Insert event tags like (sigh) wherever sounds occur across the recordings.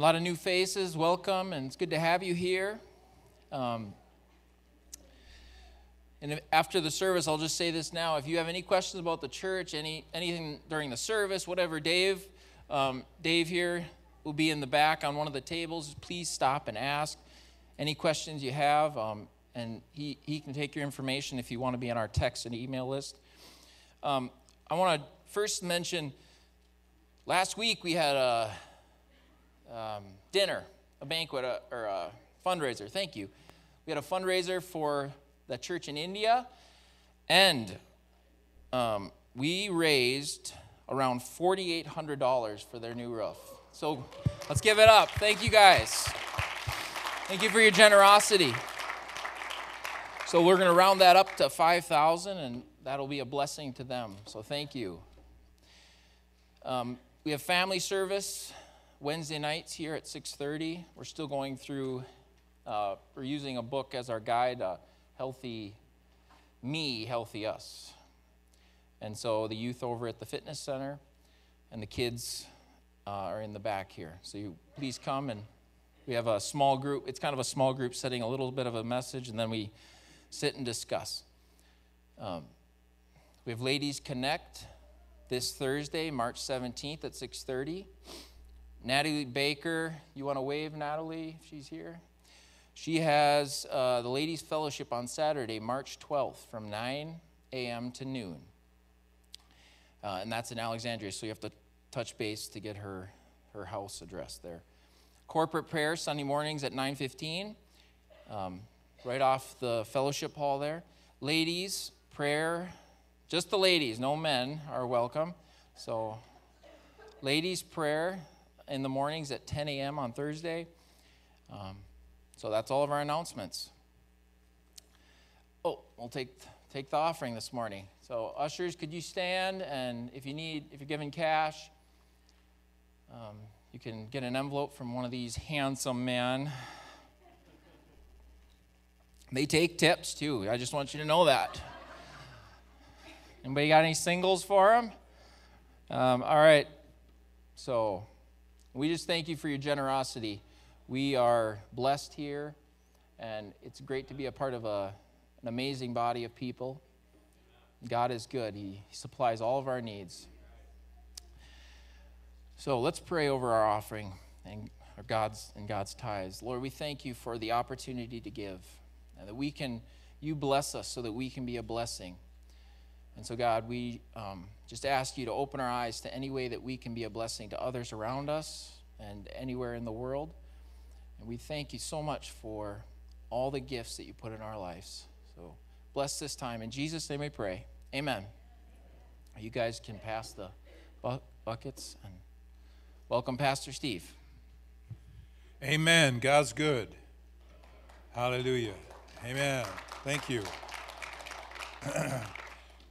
a lot of new faces, welcome, and it's good to have you here. Um, and after the service, I'll just say this now. If you have any questions about the church, any anything during the service, whatever, Dave, um, Dave here will be in the back on one of the tables. Please stop and ask any questions you have, um, and he, he can take your information if you want to be on our text and email list. Um, I want to first mention last week we had a um, dinner, a banquet, a, or a fundraiser. Thank you. We had a fundraiser for the church in India, and um, we raised around $4,800 for their new roof. So let's give it up. Thank you guys. Thank you for your generosity. So we're going to round that up to 5,000 and that'll be a blessing to them. So thank you. Um, we have family service Wednesday nights here at 6:30. We're still going through. Uh, we're using a book as our guide, uh, "Healthy Me, Healthy Us." And so the youth over at the fitness center, and the kids uh, are in the back here. So you please come and we have a small group. It's kind of a small group setting a little bit of a message, and then we sit and discuss. Um, we have Ladies Connect this Thursday, March 17th at 6:30. Natalie Baker, you want to wave, Natalie, if she's here? She has uh, the Ladies Fellowship on Saturday, March 12th, from 9 a.m. to noon. Uh, and that's in Alexandria, so you have to touch base to get her, her house address there. Corporate prayer Sunday mornings at 9:15, um, right off the fellowship hall there. Ladies prayer, just the ladies, no men are welcome. So, ladies prayer in the mornings at 10 a.m. on Thursday. Um, so that's all of our announcements. Oh, we'll take take the offering this morning. So ushers, could you stand? And if you need, if you're giving cash, um, you can get an envelope from one of these handsome men. They take tips too. I just want you to know that. Anybody got any singles for them? Um, all right. So we just thank you for your generosity. We are blessed here, and it's great to be a part of a, an amazing body of people. God is good, He supplies all of our needs. So let's pray over our offering and our God's and God's tithes. Lord, we thank you for the opportunity to give, and that we can, you bless us so that we can be a blessing. And so, God, we um, just ask you to open our eyes to any way that we can be a blessing to others around us and anywhere in the world. And we thank you so much for all the gifts that you put in our lives. So, bless this time. In Jesus' name we pray. Amen. You guys can pass the bu- buckets and welcome, Pastor Steve. Amen. God's good. Hallelujah. Amen. Thank you. (clears throat)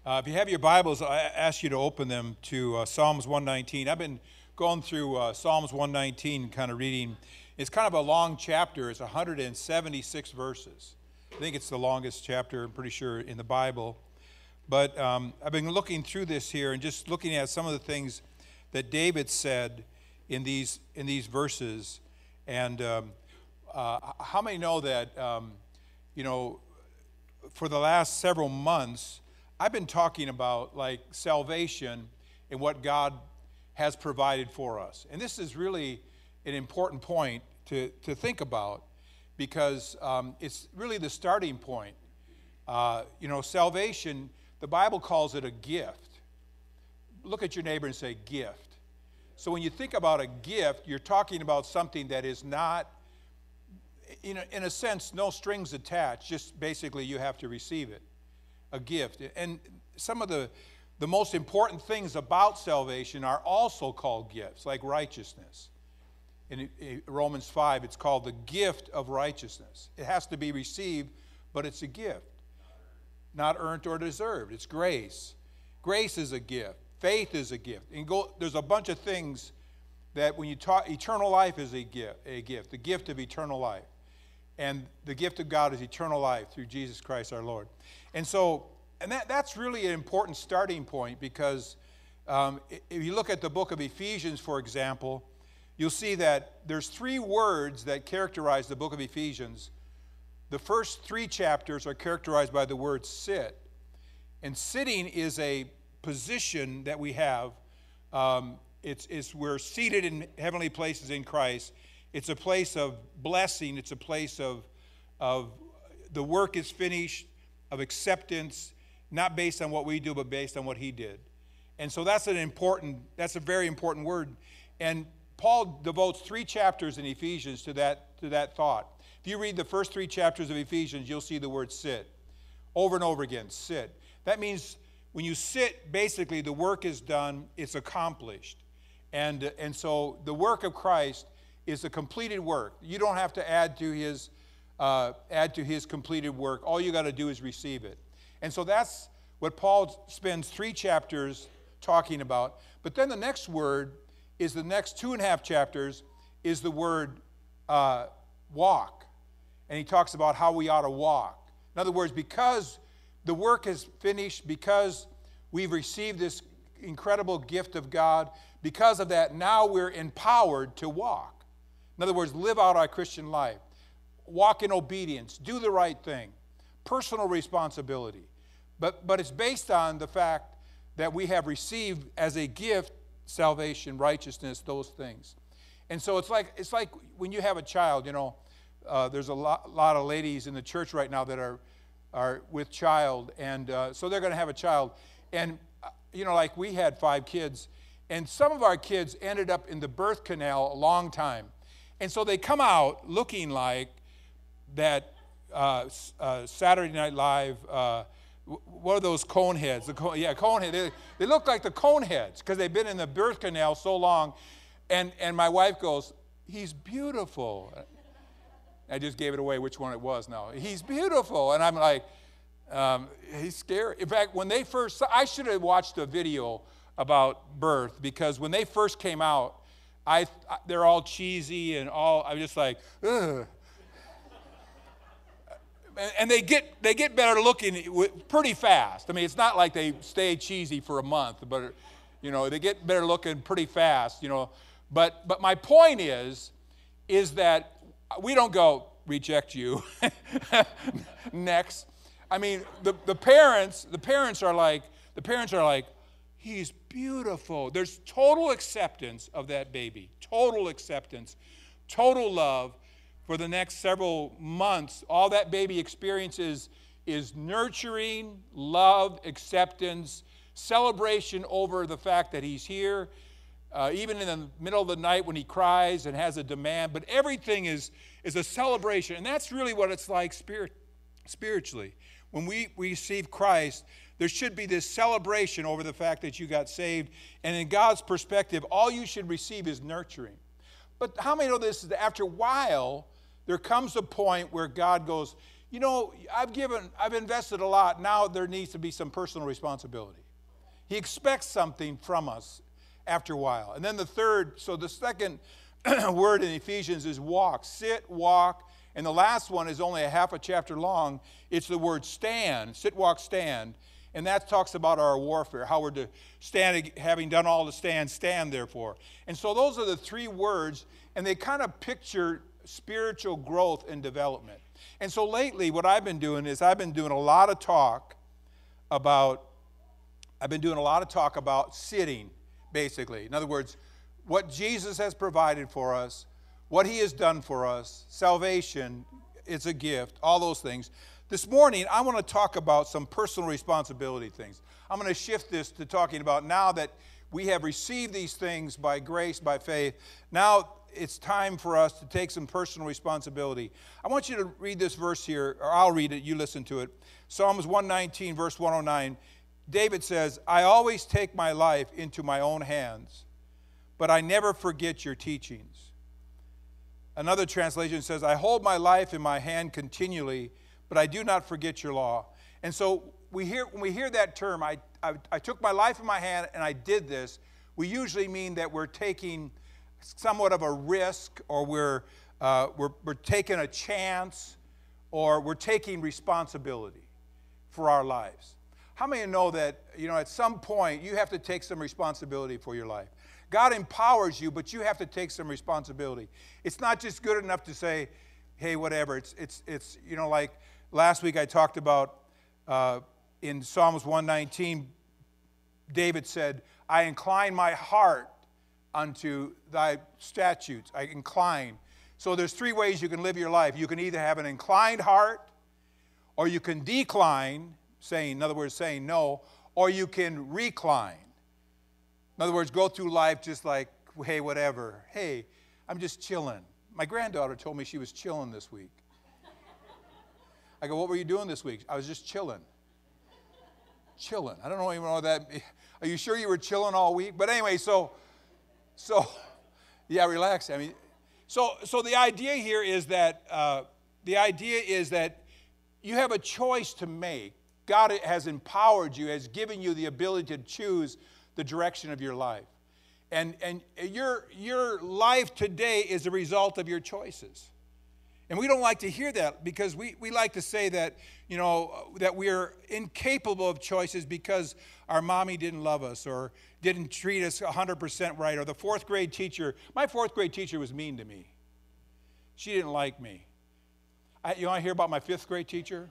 Uh, if you have your Bibles, I ask you to open them to uh, Psalms 119. I've been going through uh, Psalms 119, kind of reading. It's kind of a long chapter, it's 176 verses. I think it's the longest chapter, I'm pretty sure, in the Bible. But um, I've been looking through this here and just looking at some of the things that David said in these, in these verses. And um, uh, how many know that, um, you know, for the last several months, I've been talking about like salvation and what God has provided for us. And this is really an important point to, to think about because um, it's really the starting point. Uh, you know, salvation, the Bible calls it a gift. Look at your neighbor and say, gift. So when you think about a gift, you're talking about something that is not, in a, in a sense, no strings attached, just basically you have to receive it a gift. And some of the, the most important things about salvation are also called gifts, like righteousness. In Romans 5, it's called the gift of righteousness. It has to be received, but it's a gift. Not earned or deserved. It's grace. Grace is a gift. Faith is a gift. And go, there's a bunch of things that when you talk, eternal life is a gift, a gift, the gift of eternal life. And the gift of God is eternal life through Jesus Christ our Lord. And so, and that, that's really an important starting point because Um, if you look at the book of Ephesians, for example, you'll see that there's three words that characterize the book of Ephesians. The first three chapters are characterized by the word sit. And sitting is a position that we have. Um, it's, it's, we're seated in heavenly places in Christ. It's a place of blessing. It's a place of, of the work is finished, of acceptance, not based on what we do, but based on what He did. And so that's an important, that's a very important word. And Paul devotes three chapters in Ephesians to that, to that thought. If you read the first three chapters of Ephesians, you'll see the word sit over and over again sit. That means when you sit, basically the work is done, it's accomplished. And, and so the work of Christ is a completed work. You don't have to add to his, uh, add to his completed work. All you got to do is receive it. And so that's what Paul spends three chapters talking about. But then the next word is the next two and a half chapters is the word uh, walk. And he talks about how we ought to walk. In other words, because the work is finished, because we've received this incredible gift of God, because of that, now we're empowered to walk. In other words, live out our Christian life, walk in obedience, do the right thing, personal responsibility. But, but it's based on the fact that we have received as a gift salvation, righteousness, those things. And so it's like, it's like when you have a child, you know, uh, there's a lot, lot of ladies in the church right now that are, are with child, and uh, so they're going to have a child. And, uh, you know, like we had five kids, and some of our kids ended up in the birth canal a long time. And so they come out looking like that uh, uh, Saturday Night Live, uh, what are those cone heads? The cone, yeah, cone heads. They, they look like the cone heads because they've been in the birth canal so long. And, and my wife goes, He's beautiful. I just gave it away which one it was now. He's beautiful. And I'm like, um, He's scary. In fact, when they first, I should have watched a video about birth because when they first came out, I, they're all cheesy and all, I'm just like, ugh. And they get, they get better looking pretty fast. I mean, it's not like they stay cheesy for a month, but, you know, they get better looking pretty fast, you know. But, but my point is, is that we don't go, reject you, (laughs) next. I mean, the, the parents, the parents are like, the parents are like, He's beautiful. There's total acceptance of that baby, total acceptance, total love for the next several months. All that baby experiences is nurturing, love, acceptance, celebration over the fact that he's here, uh, even in the middle of the night when he cries and has a demand. But everything is, is a celebration. And that's really what it's like spirit, spiritually. When we receive Christ, there should be this celebration over the fact that you got saved. And in God's perspective, all you should receive is nurturing. But how many know this is that after a while, there comes a point where God goes, you know, I've given, I've invested a lot. Now there needs to be some personal responsibility. He expects something from us after a while. And then the third, so the second (clears throat) word in Ephesians is walk, sit, walk. And the last one is only a half a chapter long. It's the word stand, sit, walk, stand. And that talks about our warfare, how we're to stand, having done all to stand, stand therefore. And so those are the three words, and they kind of picture spiritual growth and development. And so lately, what I've been doing is I've been doing a lot of talk about, I've been doing a lot of talk about sitting, basically. In other words, what Jesus has provided for us, what he has done for us, salvation, it's a gift, all those things. This morning, I want to talk about some personal responsibility things. I'm going to shift this to talking about now that we have received these things by grace, by faith, now it's time for us to take some personal responsibility. I want you to read this verse here, or I'll read it, you listen to it. Psalms 119, verse 109. David says, I always take my life into my own hands, but I never forget your teachings. Another translation says, I hold my life in my hand continually but I do not forget your law. And so we hear, when we hear that term, I, I, I took my life in my hand and I did this, we usually mean that we're taking somewhat of a risk or we're, uh, we're, we're taking a chance or we're taking responsibility for our lives. How many know that, you know, at some point you have to take some responsibility for your life? God empowers you, but you have to take some responsibility. It's not just good enough to say, hey, whatever. It's, it's, it's you know, like last week I talked about uh, in Psalms 119, David said, I incline my heart unto thy statutes. I incline. So there's three ways you can live your life. You can either have an inclined heart, or you can decline, saying, in other words, saying no, or you can recline. In other words, go through life just like, hey, whatever. Hey, I'm just chilling. My granddaughter told me she was chilling this week. I go, what were you doing this week? I was just chilling. Chilling. I don't know even know that. (laughs) Are you sure you were chilling all week? But anyway, so, so, (laughs) yeah, relax. I mean, so, so the idea here is that uh, the idea is that you have a choice to make. God has empowered you, has given you the ability to choose the direction of your life. And, and your, your life today is a result of your choices. And we don't like to hear that because we, we like to say that, you know, that we're incapable of choices because our mommy didn't love us or didn't treat us 100% right or the fourth grade teacher, my fourth grade teacher was mean to me. She didn't like me. I, you want to hear about my fifth grade teacher?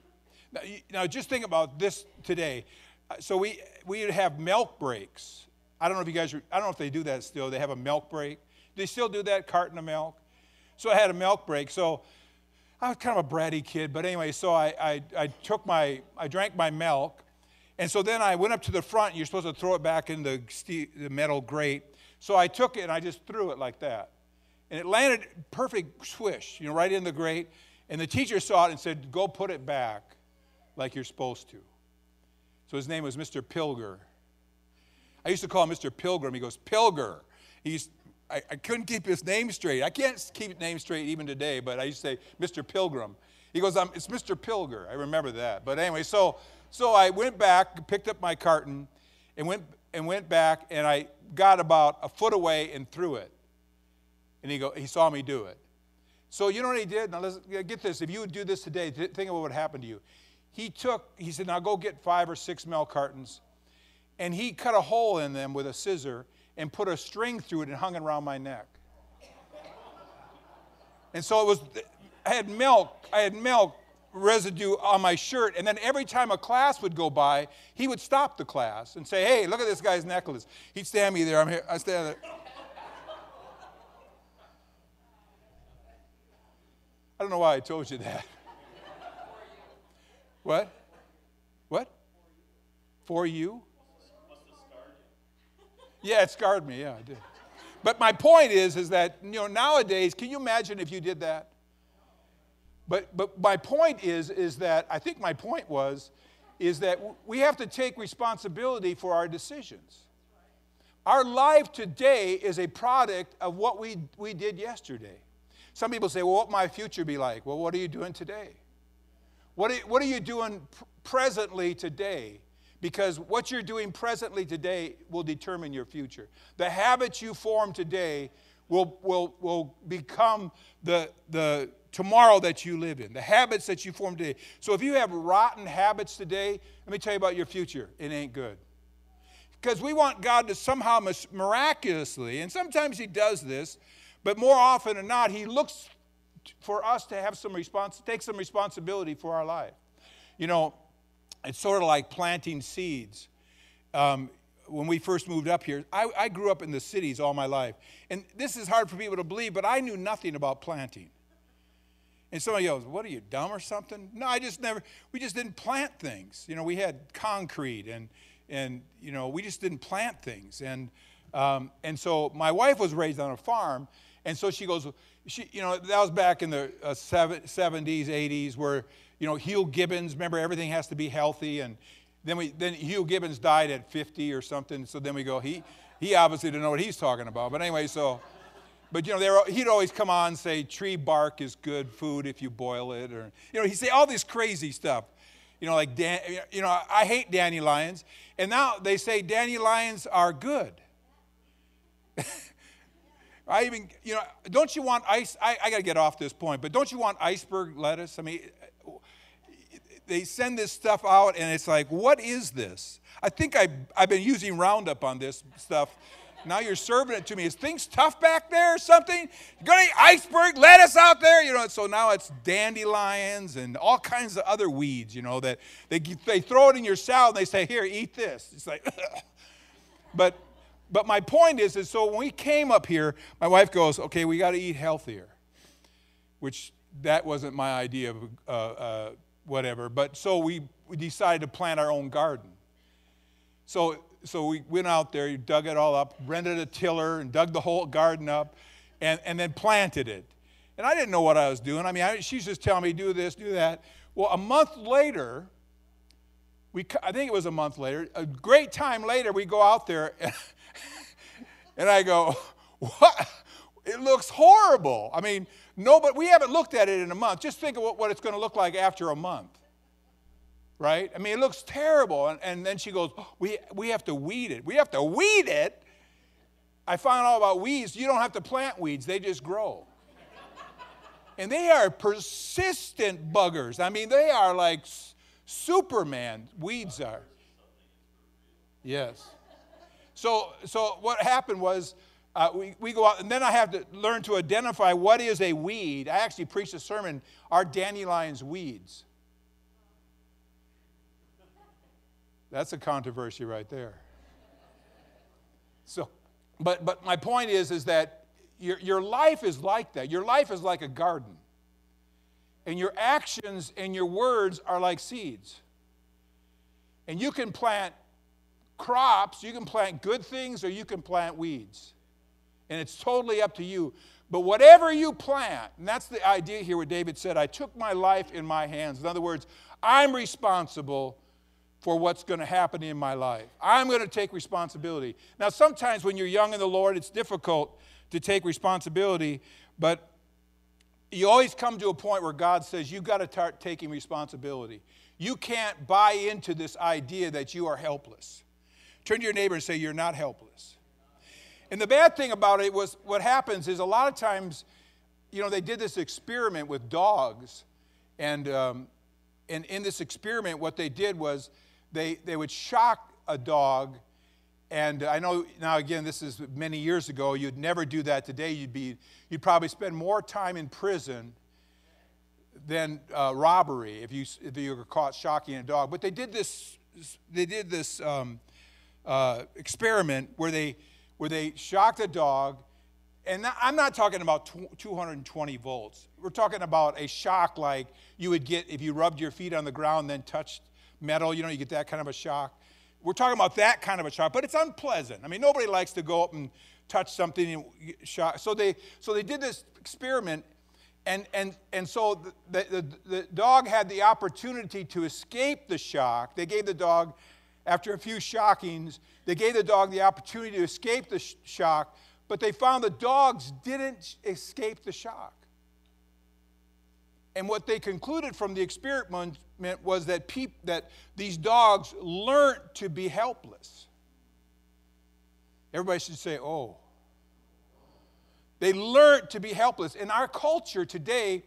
Now, you, now just think about this today. Uh, so we, we have milk breaks. I don't know if you guys, are, I don't know if they do that still. They have a milk break. They still do that, carton of milk? So I had a milk break. So I was kind of a bratty kid, but anyway, so I, I, I took my, I drank my milk, and so then I went up to the front, and you're supposed to throw it back in the, steel, the metal grate. So I took it and I just threw it like that. And it landed perfect swish, you know, right in the grate. And the teacher saw it and said, Go put it back like you're supposed to. So his name was Mr. Pilger. I used to call him Mr. Pilgrim. He goes, Pilger. He's, I, I couldn't keep his name straight. I can't keep his name straight even today, but I used to say, Mr. Pilgrim. He goes, It's Mr. Pilger. I remember that. But anyway, so, so I went back, picked up my carton, and went, and went back, and I got about a foot away and threw it. And he, go, he saw me do it. So you know what he did? Now let's get this. If you would do this today, think of what would happen to you. He took, he said, now go get five or six milk cartons. And he cut a hole in them with a scissor and put a string through it and hung it around my neck. And so it was, I had milk, I had milk residue on my shirt. And then every time a class would go by, he would stop the class and say, Hey, look at this guy's necklace. He'd stand me there. I'm here. I stand there. I don't know why I told you that. what? What? For you? Yeah, it scarred me. Yeah, I did. But my point is, is that you know nowadays, can you imagine if you did that? But but my point is, is that I think my point was, is that we have to take responsibility for our decisions. Our life today is a product of what we, we did yesterday. Some people say, well, what my future be like? Well, what are you doing today? What are, what are you doing pr- presently today because what you're doing presently today will determine your future. The habits you form today will, will, will become the, the tomorrow that you live in, the habits that you form today. So if you have rotten habits today, let me tell you about your future. It ain't good. Because we want God to somehow miraculously, and sometimes He does this, but more often than not, He looks for us to have some response, take some responsibility for our life. You know, it's sort of like planting seeds. Um, when we first moved up here, I, I, grew up in the cities all my life. And this is hard for people to believe, but I knew nothing about planting. And somebody goes, What are you, dumb or something? No, I just never, we just didn't plant things. You know, we had concrete and, and you know, we just didn't plant things. And, um, and so my wife was raised on a farm. And so she goes, she, you know, that was back in the uh, 70s, 80s, where you know, Euell Gibbons, remember everything has to be healthy. And then, we, then Euell Gibbons died at 50 or something. So then we go, he, he obviously didn't know what he's talking about. But anyway, so, but you know, were, he'd always come on and say, tree bark is good food if you boil it. Or, you know, he'd say all this crazy stuff. You know, like, Dan, you know, I hate dandelions. And now they say dandelions are good. (laughs) I even, you know, don't you want ice? I, I got to get off this point, but don't you want iceberg lettuce? I mean, they send this stuff out, and it's like, what is this? I think I, I've been using Roundup on this stuff. Now you're serving it to me. Is things tough back there or something? You got any iceberg lettuce out there? You know, so now it's dandelions and all kinds of other weeds, you know, that they, they throw it in your salad and they say, here, eat this. It's like, (laughs) but, but my point is, is so when we came up here, my wife goes, okay, we got to eat healthier, which that wasn't my idea of uh, uh, whatever. But so we, we decided to plant our own garden. So, so we went out there, dug it all up, rented a tiller, and dug the whole garden up, and, and then planted it. And I didn't know what I was doing. I mean, I, she's just telling me, do this, do that. Well, a month later, we, I think it was a month later, a great time later, we go out there, and, (laughs) and I go, (laughs) what? It looks horrible. I mean, no, but we haven't looked at it in a month. Just think of what, what it's going to look like after a month. Right? I mean, it looks terrible. And, and then she goes, we, we have to weed it. We have to weed it? I found out about weeds. You don't have to plant weeds, they just grow. and they are persistent buggers. I mean, they are like Superman, weeds are. Yes. So, so what happened was, uh, we, we go out, and then I have to learn to identify what is a weed. I actually preached a sermon, Are Dandelions Weeds? That's a controversy right there. So, but, but my point is, is that your, your life is like that. Your life is like a garden. And your actions and your words are like seeds. And you can plant crops, you can plant good things, or you can plant weeds and it's totally up to you. But whatever you plant, and that's the idea here where David said, I took my life in my hands. In other words, I'm responsible for what's going to happen in my life. I'm going to take responsibility. Now, sometimes when you're young in the Lord, it's difficult to take responsibility, but you always come to a point where God says, You've got to start taking responsibility. You can't buy into this idea that you are helpless. Turn to your neighbor and say, You're not helpless. And the bad thing about it was what happens is a lot of times, you know, they did this experiment with dogs. And, um, and in this experiment, what they did was they, they would shock a dog. And I know now, again, this is many years ago. You'd never do that today. You'd, be, you'd probably spend more time in prison than uh, robbery if you, if you were caught shocking a dog. But they did this, they did this um, uh, experiment where they where they shocked a dog. And I'm not talking about 220 volts. We're talking about a shock like you would get if you rubbed your feet on the ground then touched metal. You know, you get that kind of a shock. We're talking about that kind of a shock, but it's unpleasant. I mean, nobody likes to go up and touch something and shock. So they, so they did this experiment, and, and, and so the, the, the dog had the opportunity to escape the shock. They gave the dog after a few shockings, they gave the dog the opportunity to escape the sh- shock, but they found the dogs didn't escape the shock. And what they concluded from the experiment was that, that these dogs learned to be helpless. Everybody should say, oh. They learned to be helpless. In our culture today,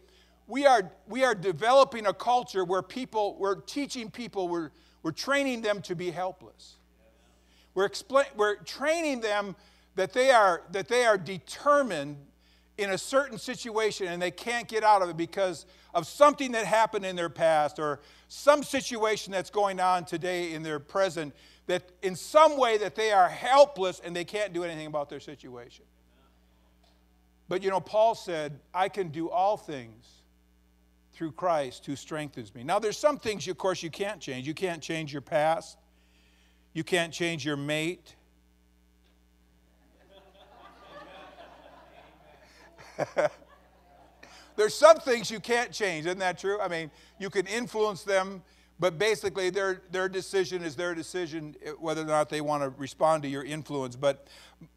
we are, we are developing a culture where people, we're teaching people, we're we're training them to be helpless. We're, explain, we're training them that they, are, that they are determined in a certain situation and they can't get out of it because of something that happened in their past or some situation that's going on today in their present that in some way that they are helpless and they can't do anything about their situation. But you know, Paul said, I can do all things through Christ who strengthens me. Now, there's some things, of course, you can't change. You can't change your past, you can't change your mate. (laughs) there's some things you can't change, isn't that true? I mean, you can influence them, but basically their, their decision is their decision eh, whether or not they want to respond to your influence. But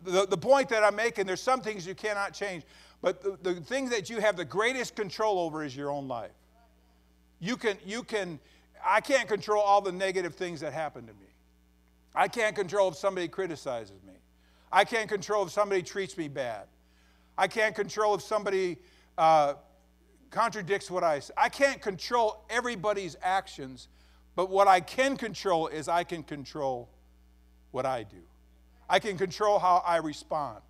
the, the point that I'm making, there's some things you cannot change. But the, the thing that you have the greatest control over is your own life. You can, you can, I can't control all the negative things that happen to me. I can't control if somebody criticizes me. I can't control if somebody treats me bad. I can't control if somebody uh, contradicts what I say. I can't control everybody's actions, but what I can control is I can control what I do. I can control how I respond.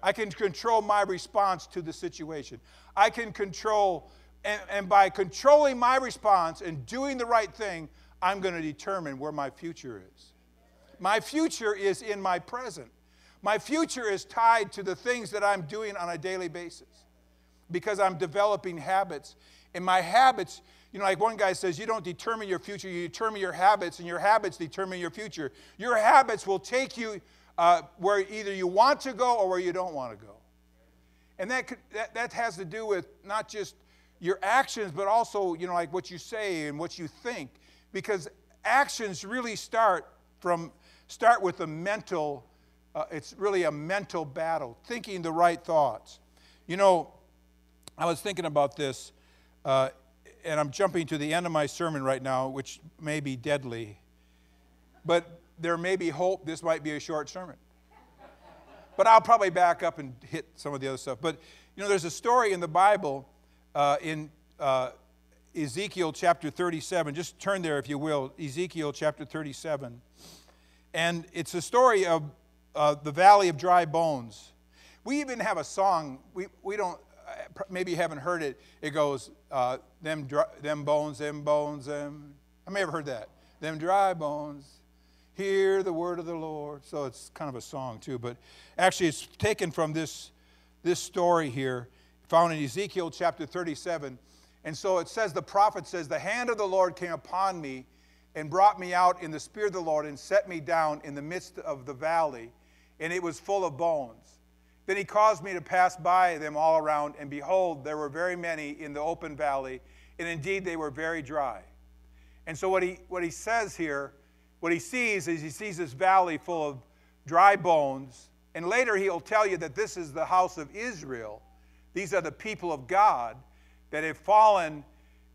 I can control my response to the situation. I can control, and, and by controlling my response and doing the right thing, I'm going to determine where my future is. My future is in my present. My future is tied to the things that I'm doing on a daily basis because I'm developing habits. And my habits, you know, like one guy says, you don't determine your future, you determine your habits, and your habits determine your future. Your habits will take you uh, where either you want to go or where you don't want to go. And that, could, that, that has to do with not just your actions, but also, you know, like what you say and what you think. Because actions really start from, start with a mental, uh, it's really a mental battle, thinking the right thoughts. You know, I was thinking about this, uh, and I'm jumping to the end of my sermon right now, which may be deadly. But there may be hope this might be a short sermon. But I'll probably back up and hit some of the other stuff. But you know, there's a story in the Bible uh, in uh, Ezekiel chapter 37. Just turn there, if you will. Ezekiel chapter 37. And it's a story of uh, the valley of dry bones. We even have a song. We, we don't, uh, maybe you haven't heard it. It goes, uh, them, dry, them bones, them bones, them. I may have heard that. Them dry bones, hear the word of the Lord. So it's kind of a song too, but actually it's taken from this, this story here, found in Ezekiel chapter 37. And so it says, the prophet says, The hand of the Lord came upon me and brought me out in the spirit of the Lord and set me down in the midst of the valley, and it was full of bones. Then he caused me to pass by them all around, and behold, there were very many in the open valley, and indeed they were very dry. And so what he, what he says here, what he sees is he sees this valley full of dry bones, and later he'll tell you that this is the house of Israel. These are the people of God that have fallen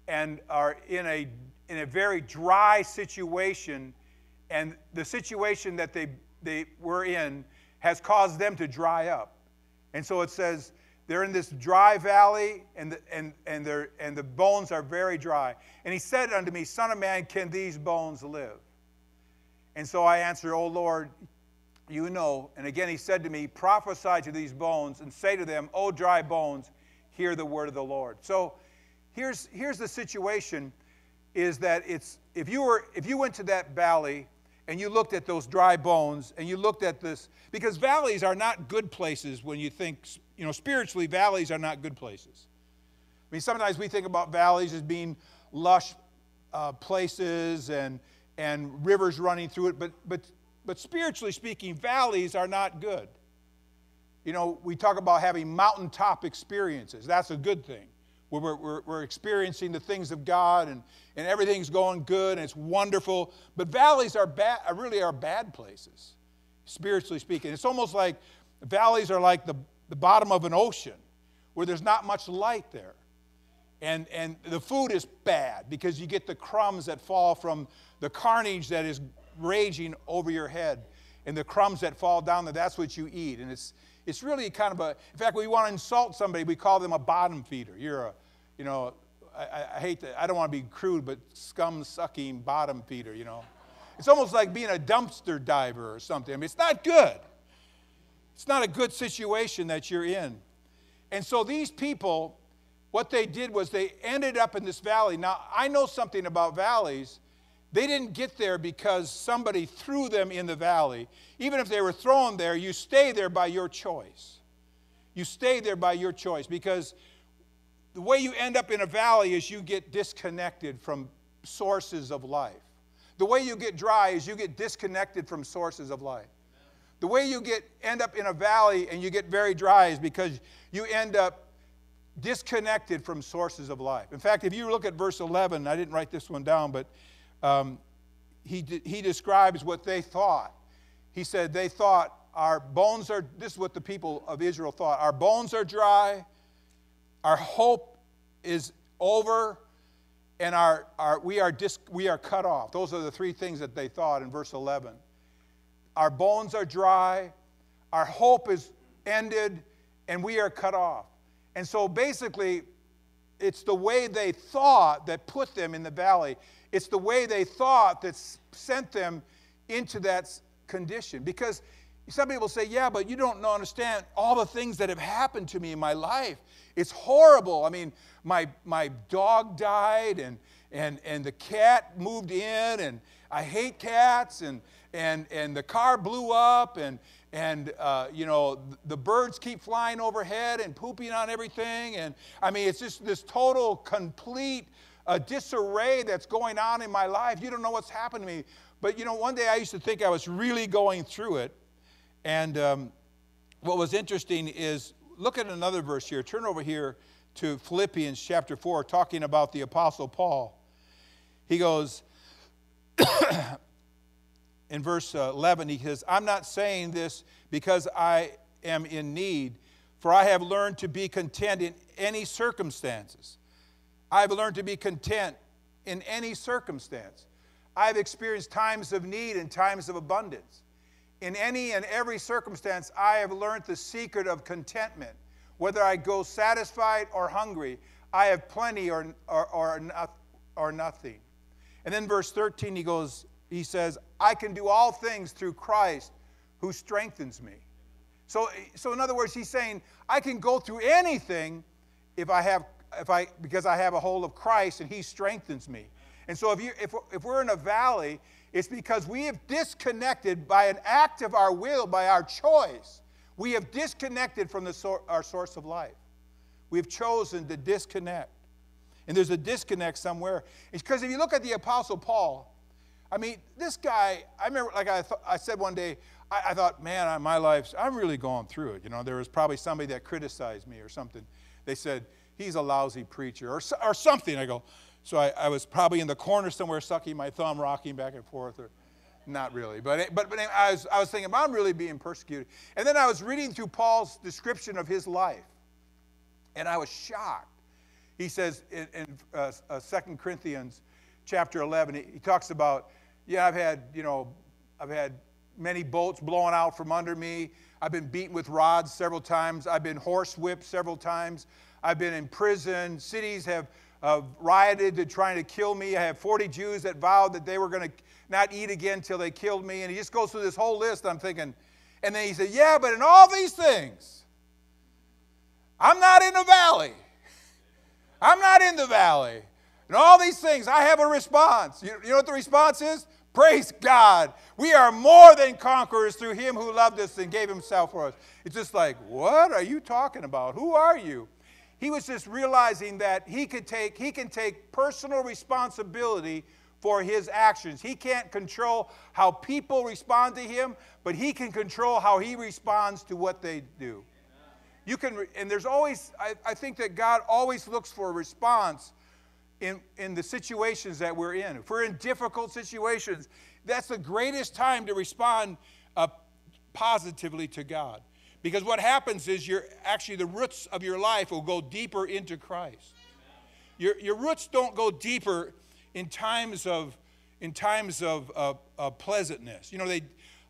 and are in a, in a very dry situation, and the situation that they, they were in has caused them to dry up. And so it says they're in this dry valley, and the, and, and, and the bones are very dry. And he said unto me, Son of man, can these bones live? And so I answered, O Lord, you know. And again he said to me, Prophesy to these bones and say to them, O dry bones, hear the word of the Lord. So here's, here's the situation is that it's if you were if you went to that valley and you looked at those dry bones and you looked at this, because valleys are not good places when you think, you know, spiritually, valleys are not good places. I mean, sometimes we think about valleys as being lush uh, places and, and rivers running through it, but, but, but spiritually speaking, valleys are not good. You know, we talk about having mountaintop experiences. That's a good thing we're, we're, we're, experiencing the things of God and, and everything's going good and it's wonderful. But valleys are bad, really are bad places, spiritually speaking. It's almost like valleys are like the, the bottom of an ocean where there's not much light there. And, and the food is bad because you get the crumbs that fall from the carnage that is raging over your head and the crumbs that fall down there, that's what you eat. And it's, it's really kind of a, in fact, we want to insult somebody, we call them a bottom feeder. You're a, you know, I, I hate to, I don't want to be crude, but scum sucking bottom feeder, you know. It's almost like being a dumpster diver or something. I mean, it's not good. It's not a good situation that you're in. And so these people, what they did was they ended up in this valley. Now, I know something about valleys. They didn't get there because somebody threw them in the valley. Even if they were thrown there, you stay there by your choice. You stay there by your choice because the way you end up in a valley is you get disconnected from sources of life. The way you get dry is you get disconnected from sources of life. The way you get end up in a valley and you get very dry is because you end up disconnected from sources of life. In fact, if you look at verse 11, I didn't write this one down, but um, he, he describes what they thought. He said, They thought, Our bones are, this is what the people of Israel thought, our bones are dry, our hope is over and our, our, we, are dis, we are cut off. Those are the three things that they thought in verse 11. Our bones are dry, our hope is ended, and we are cut off. And so basically, it's the way they thought that put them in the valley. It's the way they thought that sent them into that condition. Because some people say, yeah, but you don't understand all the things that have happened to me in my life. It's horrible. I mean, my, my dog died and, and, and the cat moved in and I hate cats and, and, and the car blew up and, and uh, you know the birds keep flying overhead and pooping on everything and i mean it's just this total complete uh, disarray that's going on in my life you don't know what's happened to me but you know one day i used to think i was really going through it and um, what was interesting is look at another verse here turn over here to philippians chapter 4 talking about the apostle paul he goes (coughs) in verse uh, 11, he says, I'm not saying this because I am in need, for I have learned to be content in any circumstances. I've learned to be content in any circumstance. I've experienced times of need and times of abundance. In any and every circumstance, I have learned the secret of contentment. Whether I go satisfied or hungry, I have plenty or, or, or, or nothing. And then verse 13, he goes, he says, I can do all things through Christ who strengthens me. So, so in other words, he's saying, I can go through anything if I have, if I, because I have a hold of Christ and he strengthens me. And so if, you, if, if we're in a valley, it's because we have disconnected by an act of our will, by our choice. We have disconnected from sor- our source of life. We've chosen to disconnect. And there's a disconnect somewhere. It's because if you look at the Apostle Paul, I mean, this guy, I remember, like I, th- I said one day, I, I thought, man, my life, I'm really going through it. You know, there was probably somebody that criticized me or something. They said, he's a lousy preacher or, or something. I go, so I, I was probably in the corner somewhere sucking my thumb, rocking back and forth, or not really. But, but, but I, was, I was thinking, I'm really being persecuted. And then I was reading through Paul's description of his life, and I was shocked. He says in, in uh, uh, 2 Corinthians chapter 11, he, he talks about yeah, I've had, you know, I've had many bolts blowing out from under me. I've been beaten with rods several times. I've been horsewhipped several times. I've been in prison. Cities have uh, rioted to trying to kill me. I have 40 Jews that vowed that they were going to not eat again until they killed me. And he just goes through this whole list. I'm thinking, and then he said, Yeah, but in all these things, I'm not in the valley. I'm not in the valley. And all these things, I have a response. You, you know what the response is? Praise God. We are more than conquerors through him who loved us and gave himself for us. It's just like, what are you talking about? Who are you? He was just realizing that he could take he can take personal responsibility for his actions. He can't control how people respond to him, but he can control how he responds to what they do. You can and there's always I, I think that God always looks for a response in, in the situations that we're in. If we're in difficult situations, that's the greatest time to respond uh, positively to God. Because what happens is you're actually the roots of your life will go deeper into Christ. Your, your roots don't go deeper in times of in times of uh, uh, pleasantness. You know, they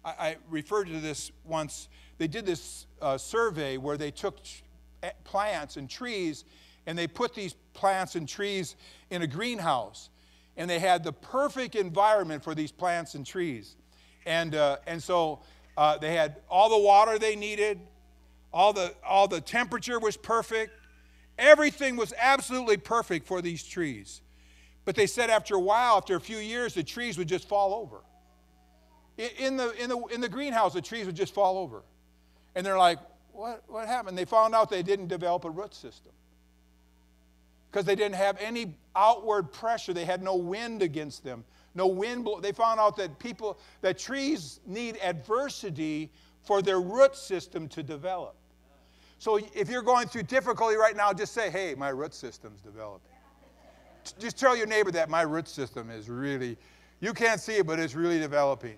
I, I, referred to this once. They did this uh, survey where they took plants and trees and they put these plants and trees in a greenhouse. And they had the perfect environment for these plants and trees. And, uh, and so uh, they had all the water they needed, all the, all the temperature was perfect, everything was absolutely perfect for these trees. But they said after a while, after a few years, the trees would just fall over. In the, in the, in the greenhouse, the trees would just fall over. And they're like, what, what happened? They found out they didn't develop a root system because they didn't have any outward pressure. They had no wind against them. No wind. Blow. They found out that people, that trees need adversity for their root system to develop. So if you're going through difficulty right now, just say, hey, my root system's developing. Just tell your neighbor that my root system is really, you can't see it, but it's really developing.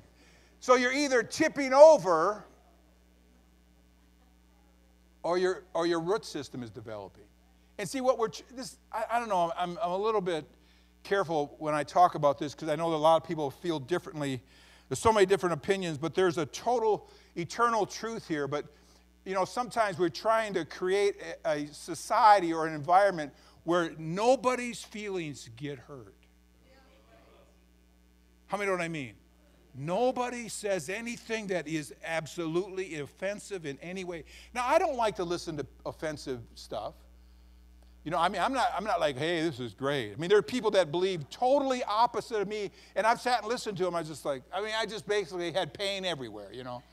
So you're either tipping over or your, or your root system is developing. And see what we're, this, I, I don't know, I'm, I'm a little bit careful when I talk about this because I know that a lot of people feel differently. There's so many different opinions, but there's a total eternal truth here. But you know, sometimes we're trying to create a, society or an environment where nobody's feelings get hurt. How many know what I mean? Nobody says anything that is absolutely offensive in any way. Now, I don't like to listen to offensive stuff. You know, I mean, I'm not, I'm not like, hey, this is great. I mean, there are people that believe totally opposite of me, and I've sat and listened to them. I was just like, I mean, I just basically had pain everywhere, you know?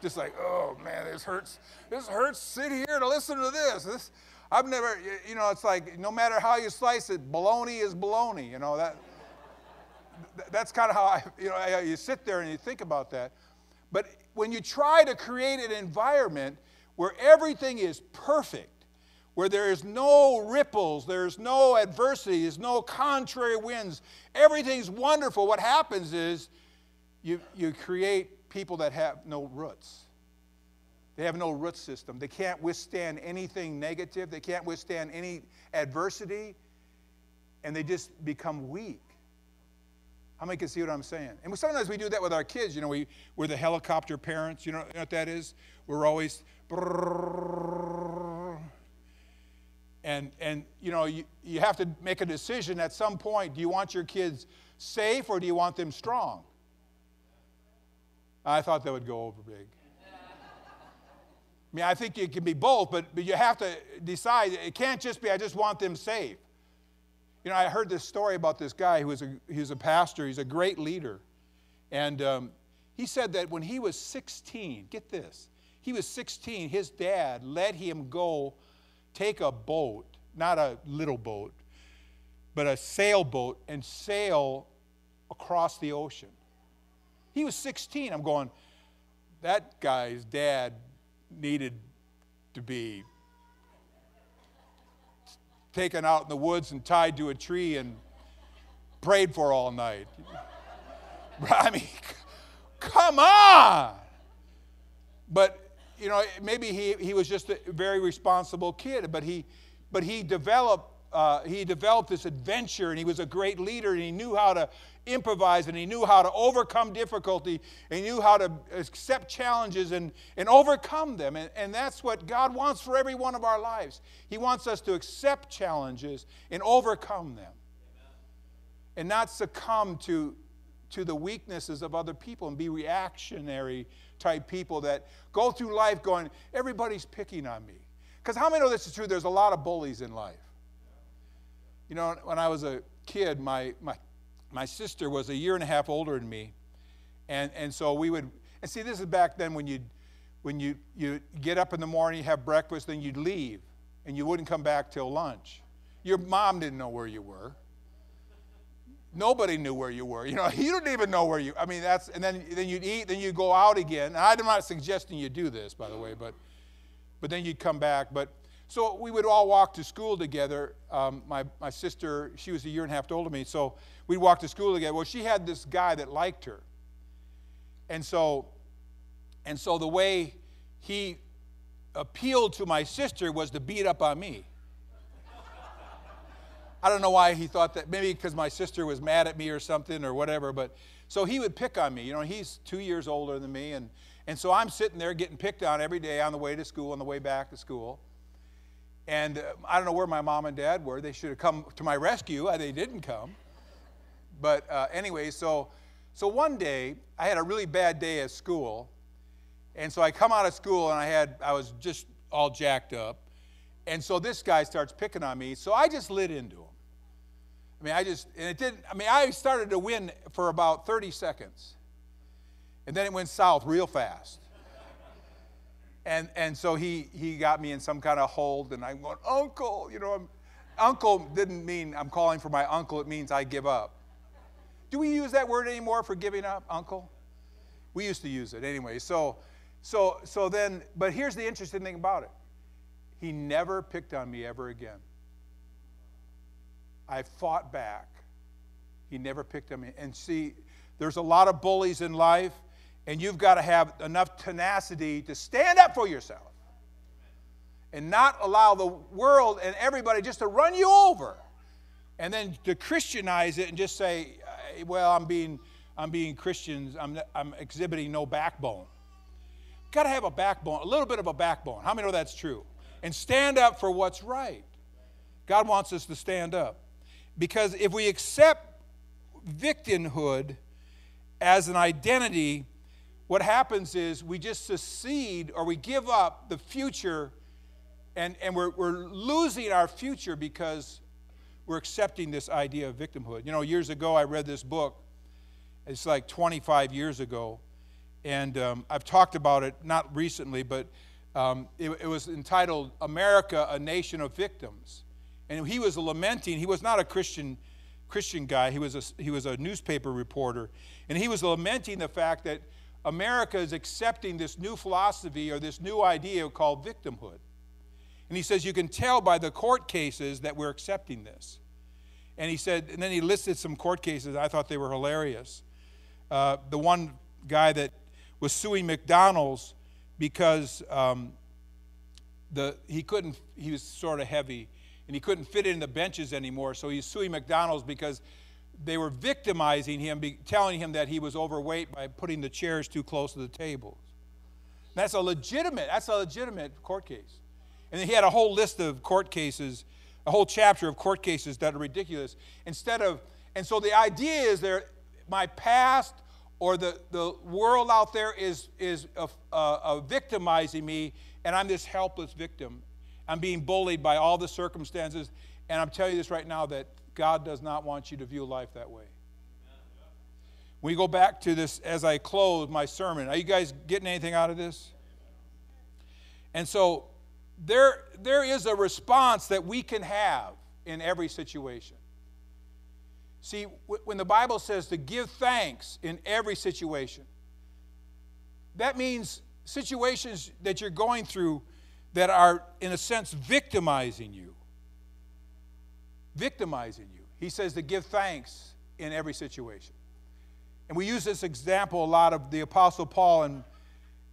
Just like, oh man, this hurts. This hurts. Sit here to listen to this. This, I've never, you know, it's like no matter how you slice it, baloney is baloney. You know that. That's kind of how I, you know, you sit there and you think about that. But when you try to create an environment where everything is perfect, where there is no ripples, there's no adversity, there's no contrary winds, everything's wonderful, what happens is you, you create people that have no roots. They have no root system. They can't withstand anything negative. They can't withstand any adversity. And they just become weak. How many can see what I'm saying? And sometimes we do that with our kids. You know, we, we're the helicopter parents. You know, you know what that is? We're always. And, and you know, you, you have to make a decision at some point. Do you want your kids safe or do you want them strong? I thought that would go over big. I mean, I think it can be both, but, but you have to decide. It can't just be, I just want them safe. You know, I heard this story about this guy who was a, he was a pastor, he's a great leader. And um, he said that when he was 16, get this, he was 16, his dad let him go take a boat, not a little boat, but a sailboat, and sail across the ocean. He was 16. I'm going, that guy's dad needed to be taken out in the woods and tied to a tree and prayed for all night. (laughs) I mean, come on. But, you know, maybe he, he was just a very responsible kid, but he, but he developed uh, he developed this adventure and he was a great leader and he knew how to improvise and he knew how to overcome difficulty and he knew how to accept challenges and, and overcome them. And, and that's what God wants for every one of our lives. He wants us to accept challenges and overcome them and not succumb to, to the weaknesses of other people and be reactionary type people that go through life going, everybody's picking on me. Because how many know this is true? There's a lot of bullies in life. You know, when I was a kid, my, my, my sister was a year and a half older than me. And, and so we would, and see, this is back then when you'd, when you, you get up in the morning, you have breakfast, then you'd leave, and you wouldn't come back till lunch. Your mom didn't know where you were. Nobody knew where you were. You know, (laughs) you didn't even know where you. I mean, that's and then then you'd eat, then you'd go out again. And I'm not suggesting you do this, by the way, but but then you'd come back. But so we would all walk to school together. Um, my, my sister, she was a year and a half older than me, so we'd walk to school together. Well, she had this guy that liked her. And so, and so the way he appealed to my sister was to beat up on me. I don't know why he thought that, maybe because my sister was mad at me or something or whatever, but so he would pick on me. You know, he's two years older than me, and, and so I'm sitting there getting picked on every day on the way to school, on the way back to school. And uh, I don't know where my mom and dad were. They should have come to my rescue. Uh, they didn't come. But uh, anyway, so, so one day I had a really bad day at school. And so I come out of school and I, had, I was just all jacked up. And so this guy starts picking on me. So I just lit into him. I mean, I just, and it didn't, I mean, I started to win for about 30 seconds. And then it went south real fast. And, and so he, he got me in some kind of hold, and I'm going, Uncle, you know, I'm, uncle didn't mean I'm calling for my uncle, it means I give up. Do we use that word anymore for giving up, uncle? We used to use it anyway. So, so, so then, but here's the interesting thing about it he never picked on me ever again. I fought back. He never picked me. And see, there's a lot of bullies in life and you've got to have enough tenacity to stand up for yourself and not allow the world and everybody just to run you over and then to Christianize it and just say, well, I'm being, I'm being Christians, I'm, I'm exhibiting no backbone. got to have a backbone, a little bit of a backbone. How many know that's true? And stand up for what's right. God wants us to stand up. Because if we accept victimhood as an identity, what happens is we just secede or we give up the future and, and we're, we're losing our future because we're accepting this idea of victimhood. You know, years ago I read this book, it's like 25 years ago, and um, I've talked about it not recently, but um, it, it was entitled America, a Nation of Victims. And he was lamenting, he was not a Christian Christian guy. He was a, he was a newspaper reporter. And he was lamenting the fact that America is accepting this new philosophy or this new idea called victimhood. And he says, You can tell by the court cases that we're accepting this. And he said, and then he listed some court cases. I thought they were hilarious. Uh, the one guy that was suing McDonald's because um, the, he couldn't, he was sort of heavy and he couldn't fit in the benches anymore. So he's suing McDonald's because they were victimizing him, telling him that he was overweight by putting the chairs too close to the tables. That's a legitimate, that's a legitimate court case. And he had a whole list of court cases, a whole chapter of court cases that are ridiculous. Instead of, and so the idea is there, my past or the, the world out there is, is uh, uh, victimizing me, and I'm this helpless victim. I'm being bullied by all the circumstances. And I'm telling you this right now that God does not want you to view life that way. We go back to this as I close my sermon. Are you guys getting anything out of this? And so there, there is a response that we can have in every situation. See, when the Bible says to give thanks in every situation, that means situations that you're going through that are, in a sense, victimizing you. Victimizing you. He says to give thanks in every situation. And we use this example a lot of the Apostle Paul and,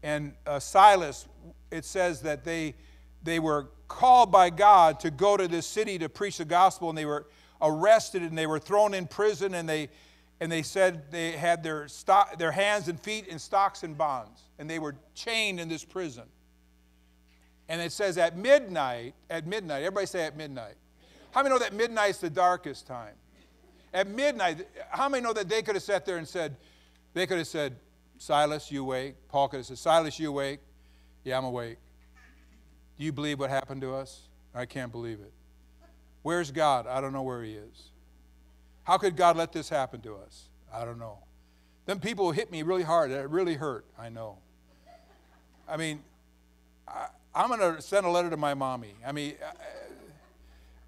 and uh, Silas. It says that they, they were called by God to go to this city to preach the gospel, and they were arrested and they were thrown in prison, and they, and they said they had their, stock, their hands and feet in stocks and bonds, and they were chained in this prison. And it says at midnight, at midnight, everybody say at midnight. How many know that midnight's the darkest time? At midnight, how many know that they could have sat there and said, they could have said, Silas, you awake? Paul could have said, Silas, you awake? Yeah, I'm awake. Do you believe what happened to us? I can't believe it. Where's God? I don't know where He is. How could God let this happen to us? I don't know. Then people hit me really hard. It really hurt. I know. I mean, I, I'm going to send a letter to my mommy. I mean, uh,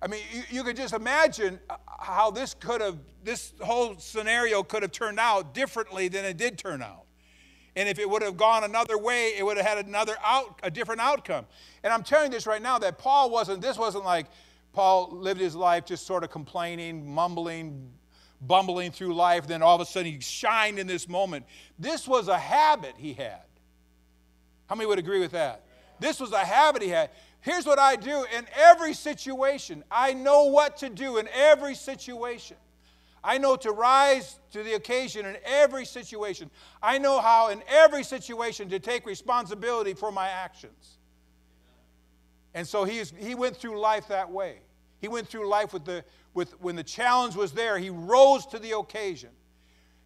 I mean, you, you could just imagine how this could have, this whole scenario could have turned out differently than it did turn out. And if it would have gone another way, it would have had another out, a different outcome. And I'm telling you this right now that Paul wasn't, this wasn't like Paul lived his life just sort of complaining, mumbling, bumbling through life, then all of a sudden he shined in this moment. This was a habit he had. How many would agree with that? This was a habit he had. Here's what I do in every situation I know what to do in every situation. I know to rise to the occasion in every situation. I know how, in every situation, to take responsibility for my actions. And so he's, he went through life that way. He went through life with the, with, when the challenge was there, he rose to the occasion.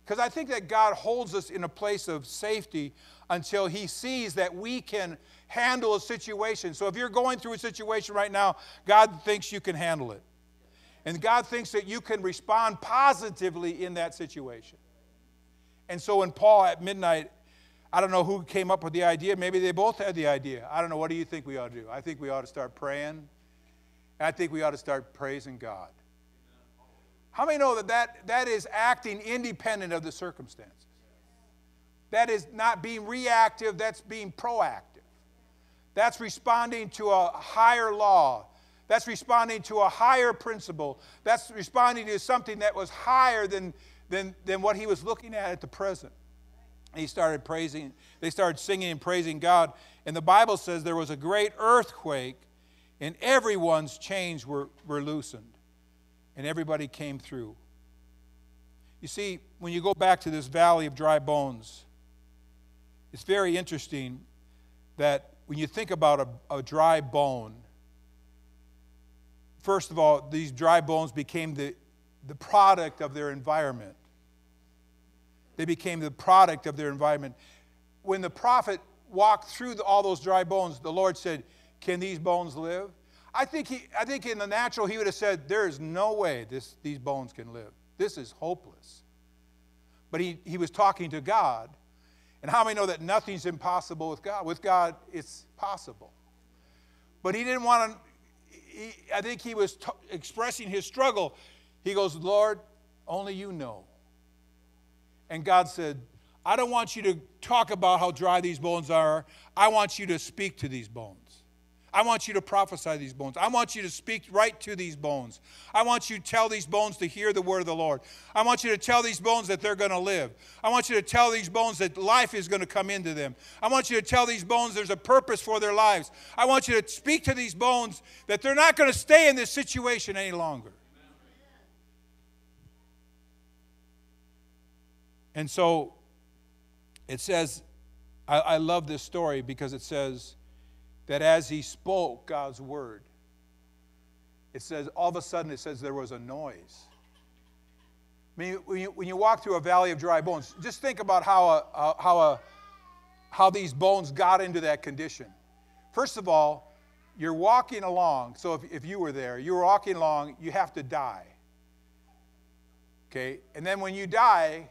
Because I think that God holds us in a place of safety until he sees that we can handle a situation. So if you're going through a situation right now, God thinks you can handle it. And God thinks that you can respond positively in that situation. And so when Paul at midnight, I don't know who came up with the idea. Maybe they both had the idea. I don't know. What do you think we ought to do? I think we ought to start praying. And I think we ought to start praising God. How many know that, that that is acting independent of the circumstances? That is not being reactive, that's being proactive. That's responding to a higher law. That's responding to a higher principle. That's responding to something that was higher than, than, than what he was looking at at the present. And he started praising, they started singing and praising God. And the Bible says there was a great earthquake, and everyone's chains were, were loosened, and everybody came through. You see, when you go back to this valley of dry bones, it's very interesting that when you think about a, a dry bone, first of all, these dry bones became the, the product of their environment. They became the product of their environment. When the prophet walked through the, all those dry bones, the Lord said, Can these bones live? I think, he, I think in the natural, he would have said, There is no way this, these bones can live. This is hopeless. But he, he was talking to God. And how many know that nothing's impossible with God? With God, it's possible. But he didn't want to, he, I think he was t- expressing his struggle. He goes, Lord, only you know. And God said, I don't want you to talk about how dry these bones are. I want you to speak to these bones. I want you to prophesy these bones. I want you to speak right to these bones. I want you to tell these bones to hear the word of the Lord. I want you to tell these bones that they're going to live. I want you to tell these bones that life is going to come into them. I want you to tell these bones there's a purpose for their lives. I want you to speak to these bones that they're not going to stay in this situation any longer. And so it says, I, I love this story because it says that as he spoke God's word, it says, all of a sudden, it says there was a noise. I mean, when you, when you walk through a valley of dry bones, just think about how, a, how, a, how these bones got into that condition. First of all, you're walking along. So if, if you were there, you were walking along, you have to die. Okay? And then when you die,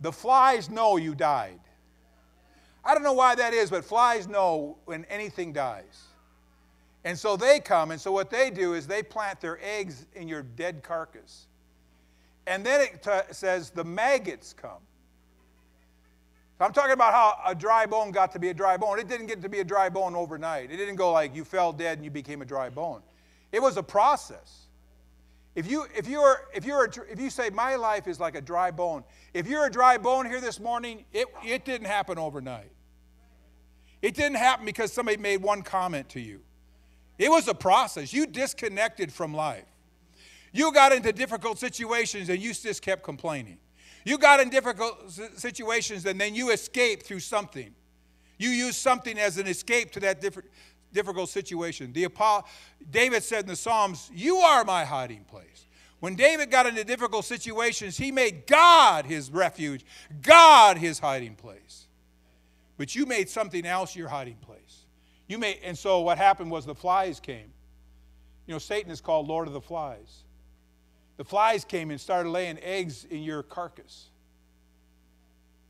the flies know you died. I don't know why that is, but flies know when anything dies. And so they come, and so what they do is they plant their eggs in your dead carcass. And then it t- says the maggots come. So I'm talking about how a dry bone got to be a dry bone. It didn't get to be a dry bone overnight. It didn't go like you fell dead and you became a dry bone. It was a process. If you, if, you're, if, you're if you say, My life is like a dry bone, if you're a dry bone here this morning, it, it didn't happen overnight. It didn't happen because somebody made one comment to you. It was a process. You disconnected from life. You got into difficult situations and you just kept complaining. You got in difficult situations and then you escaped through something. You used something as an escape to that difficult situation. The David said in the Psalms, You are my hiding place. When David got into difficult situations, he made God his refuge, God his hiding place. But you made something else your hiding place. You made, and so what happened was the flies came. You know, Satan is called Lord of the Flies. The flies came and started laying eggs in your carcass.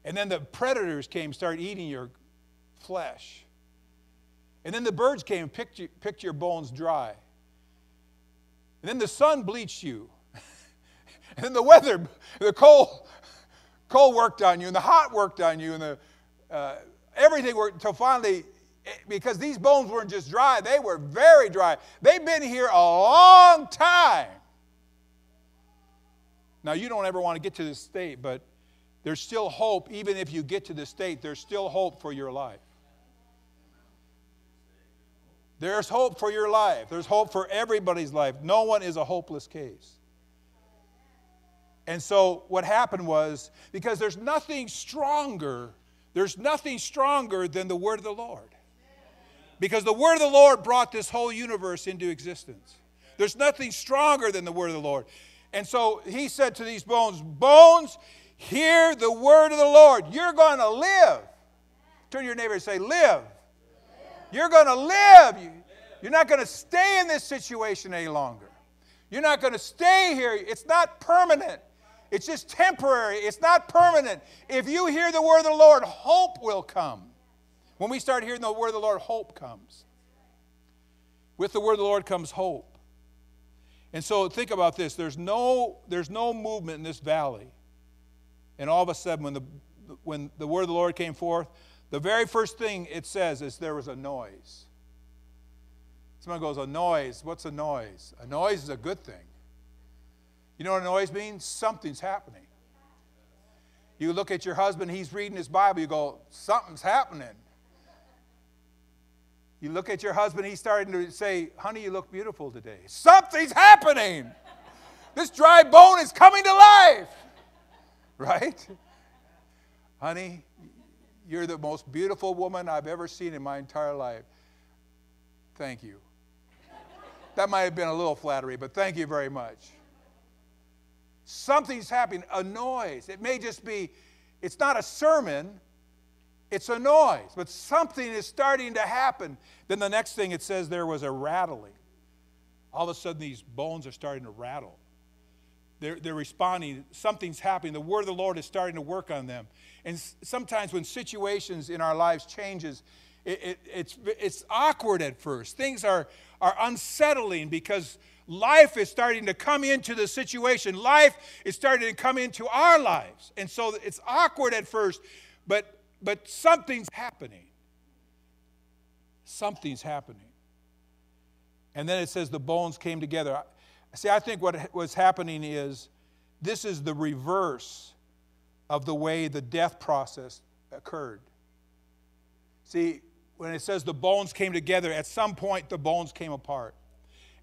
And then the predators came, started eating your flesh. And then the birds came and picked, you, picked your bones dry. And then the sun bleached you. (laughs) and then the weather, the cold, cold worked on you, and the hot worked on you, and the, uh, everything worked until finally, eh, because these bones weren't just dry, they were very dry. They've been here a long time. Now, you don't ever want to get to this state, but there's still hope. Even if you get to this state, there's still hope for your life. There's hope for your life. There's hope for everybody's life. No one is a hopeless case. And so what happened was because there's nothing stronger, there's nothing stronger than the word of the Lord. Because the word of the Lord brought this whole universe into existence. There's nothing stronger than the word of the Lord. And so he said to these bones, Bones, hear the word of the Lord. You're going to live. Turn to your neighbor and say, Live. You're going to live. You're not going to stay in this situation any longer. You're not going to stay here. It's not permanent. It's just temporary. It's not permanent. If you hear the word of the Lord, hope will come. When we start hearing the word of the Lord, hope comes. With the word of the Lord comes hope. And so think about this there's no, there's no movement in this valley. And all of a sudden, when the, when the word of the Lord came forth, the very first thing it says is there was a noise. Someone goes, A noise. What's a noise? A noise is a good thing. You know what a noise means? Something's happening. You look at your husband, he's reading his Bible, you go, Something's happening. You look at your husband, he's starting to say, Honey, you look beautiful today. Something's happening. This dry bone is coming to life. Right? Honey, You're the most beautiful woman I've ever seen in my entire life. Thank you. that might have been a little flattery, but thank you very much. Something's happening, a noise. It may just be, it's not a sermon, it's a noise, but something is starting to happen. Then the next thing it says there was a rattling. All of a sudden, these bones are starting to rattle. They're, they're responding. Something's happening. The word of the Lord is starting to work on them. And sometimes when situations in our lives changes, it, it, it's, it's awkward at first. Things are, are unsettling because life is starting to come into the situation. Life is starting to come into our lives. And so it's awkward at first, but, but something's happening. Something's happening. And then it says the bones came together. See, I think what was happening is this is the reverse of the way the death process occurred. See, when it says the bones came together, at some point the bones came apart.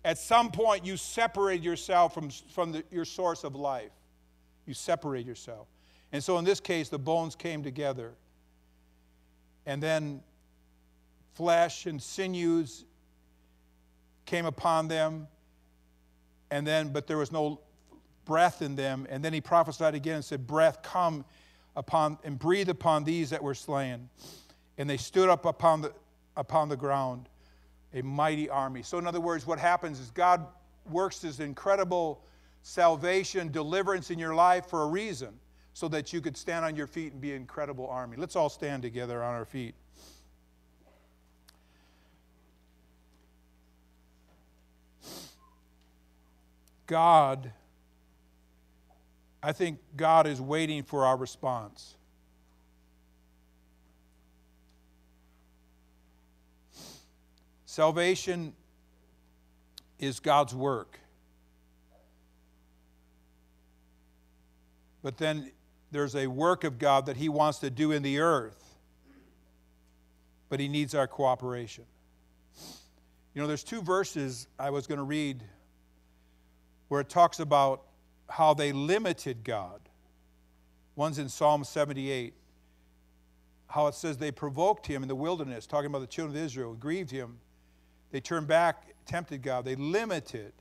At some point you separate yourself from, from the, your source of life. You separate yourself. And so in this case, the bones came together. And then flesh and sinews came upon them and then, but there was no breath in them. And then he prophesied again and said, Breath, come upon and breathe upon these that were slain. And they stood up upon the, upon the ground, a mighty army. So, in other words, what happens is God works this incredible salvation, deliverance in your life for a reason, so that you could stand on your feet and be an incredible army. Let's all stand together on our feet. God, I think God is waiting for our response. Salvation is God's work. But then there's a work of God that He wants to do in the earth, but He needs our cooperation. You know, there's two verses I was going to read where it talks about how they limited God. One's in Psalm 78, how it says they provoked him in the wilderness, talking about the children of Israel, grieved him. They turned back, tempted God. They limited.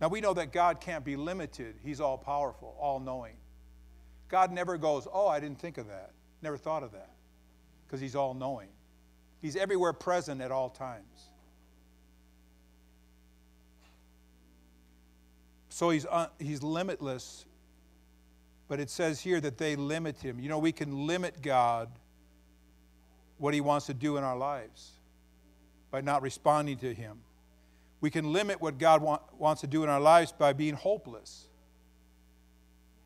Now we know that God can't be limited, He's all powerful, all knowing. God never goes, Oh, I didn't think of that, never thought of that, because He's all knowing. He's everywhere present at all times. So he's, uh, he's limitless, but it says here that they limit him. You know, we can limit God, what he wants to do in our lives, by not responding to him. We can limit what God want, wants to do in our lives by being hopeless.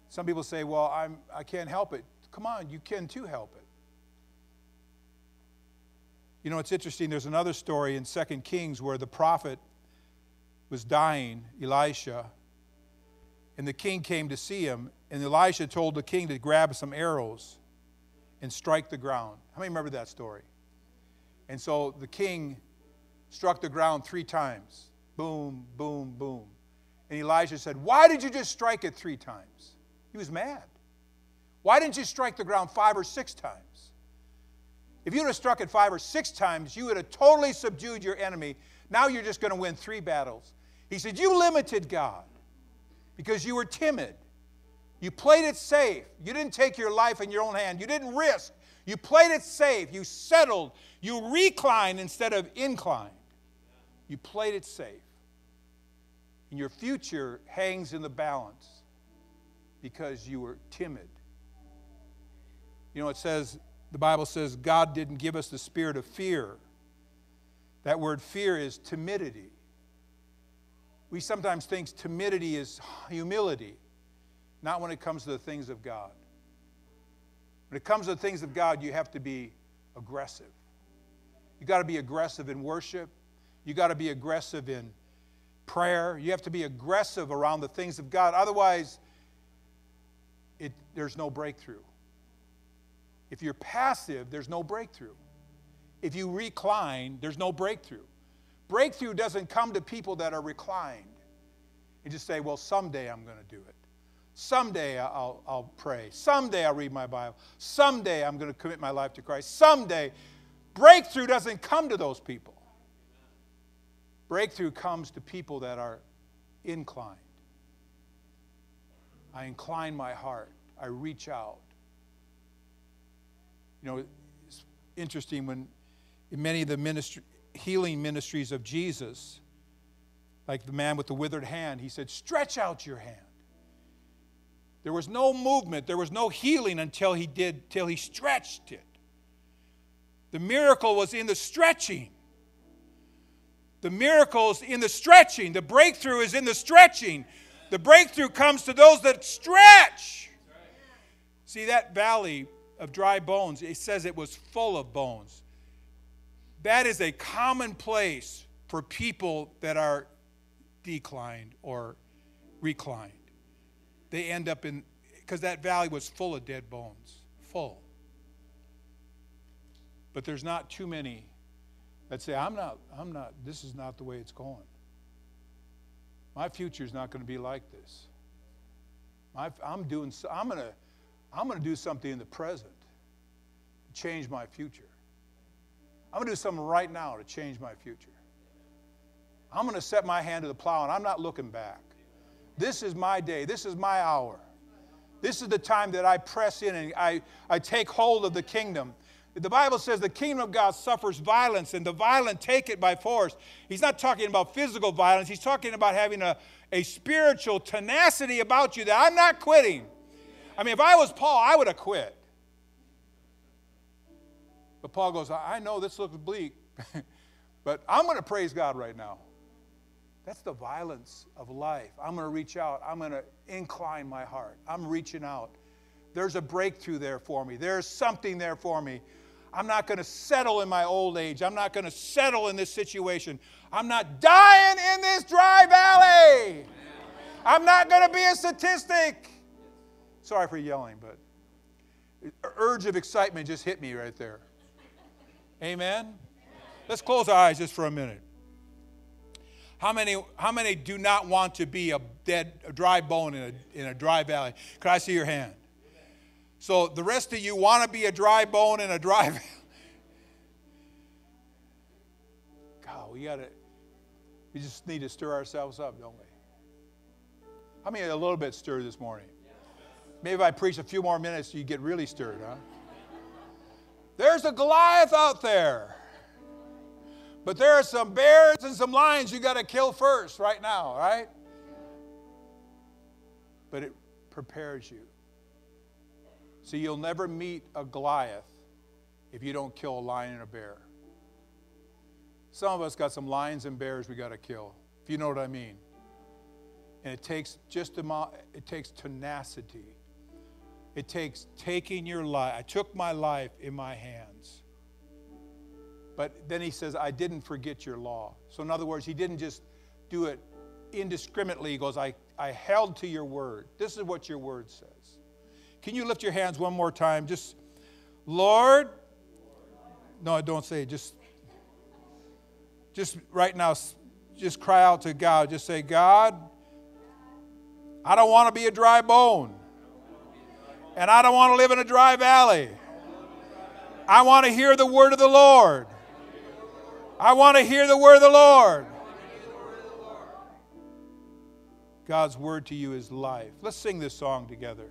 Some people say, Well, I'm, I can't help it. Come on, you can too help it. You know, it's interesting. There's another story in 2 Kings where the prophet was dying, Elisha, and the king came to see him, and Elisha told the king to grab some arrows and strike the ground. How many remember that story? And so the king struck the ground three times boom, boom, boom. And Elijah said, Why did you just strike it three times? He was mad. Why didn't you strike the ground five or six times? If you would have struck it five or six times, you would have totally subdued your enemy. Now you're just going to win three battles. He said, You limited God because you were timid. You played it safe. You didn't take your life in your own hand. You didn't risk. You played it safe. You settled. You reclined instead of inclined. You played it safe. And your future hangs in the balance because you were timid. You know, it says, the Bible says, God didn't give us the spirit of fear. That word fear is timidity we sometimes think timidity is humility, not when it comes to the things of God. When it comes to the things of God, you have to be aggressive. You got to be aggressive in worship. You got to be aggressive in prayer. You have to be aggressive around the things of God. Otherwise, it, there's no breakthrough. If you're passive, there's no breakthrough. If you recline, there's no breakthrough. Breakthrough doesn't come to people that are reclined and just say, well, someday I'm going to do it. Someday I'll, I'll pray. Someday I'll read my Bible. Someday I'm going to commit my life to Christ. Someday. Breakthrough doesn't come to those people. Breakthrough comes to people that are inclined. I incline my heart. I reach out. You know, it's interesting when in many of the ministry, healing ministries of Jesus, like the man with the withered hand, he said, Stretch out your hand. There was no movement, there was no healing until he did, till he stretched it. The miracle was in the stretching. The miracles in the stretching. The breakthrough is in the stretching. The breakthrough comes to those that stretch. See, that valley of dry bones, it says it was full of bones. That is a common place for people that are declined or reclined. They end up in, because that valley was full of dead bones, full. But there's not too many that say, I'm not, I'm not, this is not the way it's going. My future is not going to be like this. My, I'm doing, I'm going to, I'm going to do something in the present to change my future. I'm going to do something right now to change my future. I'm going to set my hand to the plow and I'm not looking back. This is my day. This is my hour. This is the time that I press in and I, I take hold of the kingdom. The Bible says the kingdom of God suffers violence, and the violent take it by force. He's not talking about physical violence, he's talking about having a, a spiritual tenacity about you that I'm not quitting. I mean, if I was Paul, I would have quit. But Paul goes, I know this looks bleak, (laughs) but I'm going to praise God right now. That's the violence of life. I'm going to reach out. I'm going to incline my heart. I'm reaching out. There's a breakthrough there for me. There's something there for me. I'm not going to settle in my old age. I'm not going to settle in this situation. I'm not dying in this dry valley. I'm not going to be a statistic. Sorry for yelling, but urge of excitement just hit me right there. Amen. Let's close our eyes just for a minute. How many, how many do not want to be a dead, a dry bone in a, in a dry valley? Can I see your hand? So the rest of you want to be a dry bone and a dry. (laughs) God, we got to, we just need to stir ourselves up, don't we? How many a little bit stirred this morning? Maybe if I preach a few more minutes, you get really stirred, huh? There's a Goliath out there. But there are some bears and some lions you got to kill first, right now, right? But it prepares you. See, you'll never meet a Goliath if you don't kill a lion and a bear. Some of us got some lions and bears we got to kill, if you know what I mean. And it takes just a, it takes tenacity. It takes taking your life. I took my life in my hands. But then he says, I didn't forget your law. So, in other words, he didn't just do it indiscriminately. He goes, I, I held to your word. This is what your word says. Can you lift your hands one more time? Just, Lord, no, don't say it. Just, just right now, just cry out to God. Just say, God, I don't want to be a dry bone. And I don't want to live in a dry valley. I want to hear the word of the Lord. I want to hear the word of the Lord. God's word to you is life. Let's sing this song together.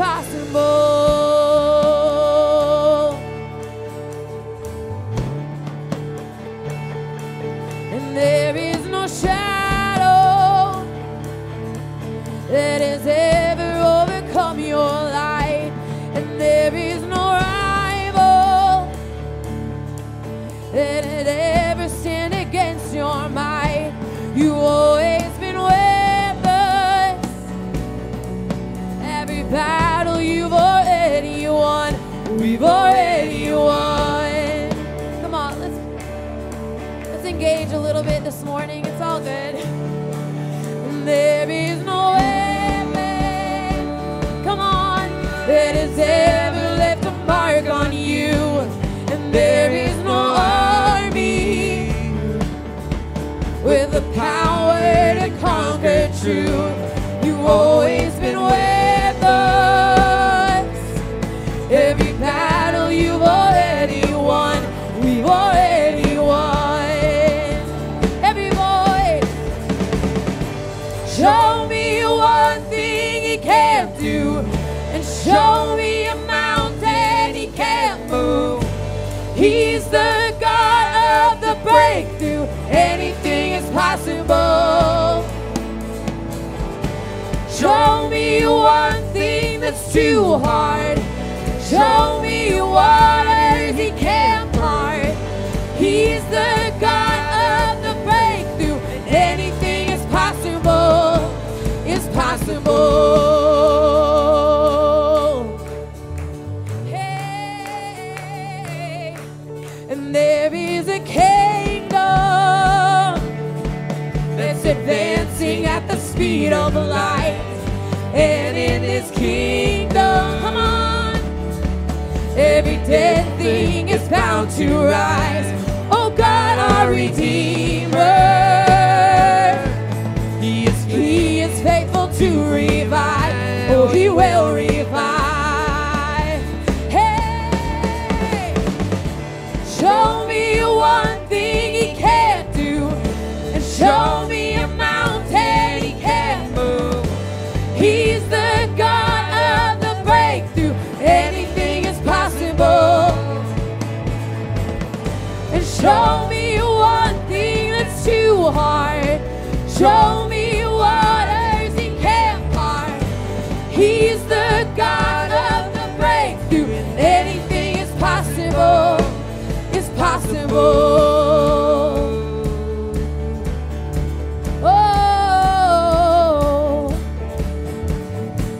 impossible. A little bit this morning. It's all good. There is no weapon. Come on, that has ever left a mark on you. And there is no army with the power to one thing that's too hard. Show me waters he can't part. He's the God of the breakthrough. Anything is possible. Is possible. Hey, and there is a kingdom that's advancing at the speed of light. And in this kingdom, come on, every dead thing is bound to rise. Oh God, our Redeemer, He is He is faithful to revive. Oh, He will hard. Show me waters he can't part. He's the God of the breakthrough. Anything is possible. Is possible. Oh,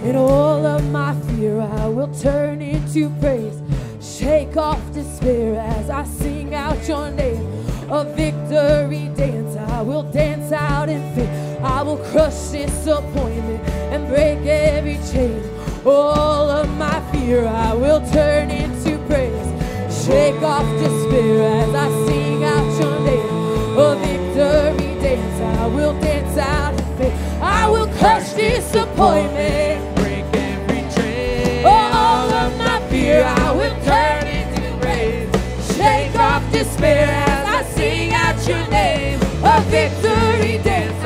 in all of my fear, I will turn into praise. Shake off despair as I sing out your name. A victory dance, I will dance out in faith. I will crush disappointment and break every chain. All of my fear, I will turn into praise. Shake off despair as I sing out your name. A victory dance, I will dance out in faith. I will crush disappointment. Break every chain. All of my fear I will turn into praise. Shake off despair your name. A victory dance,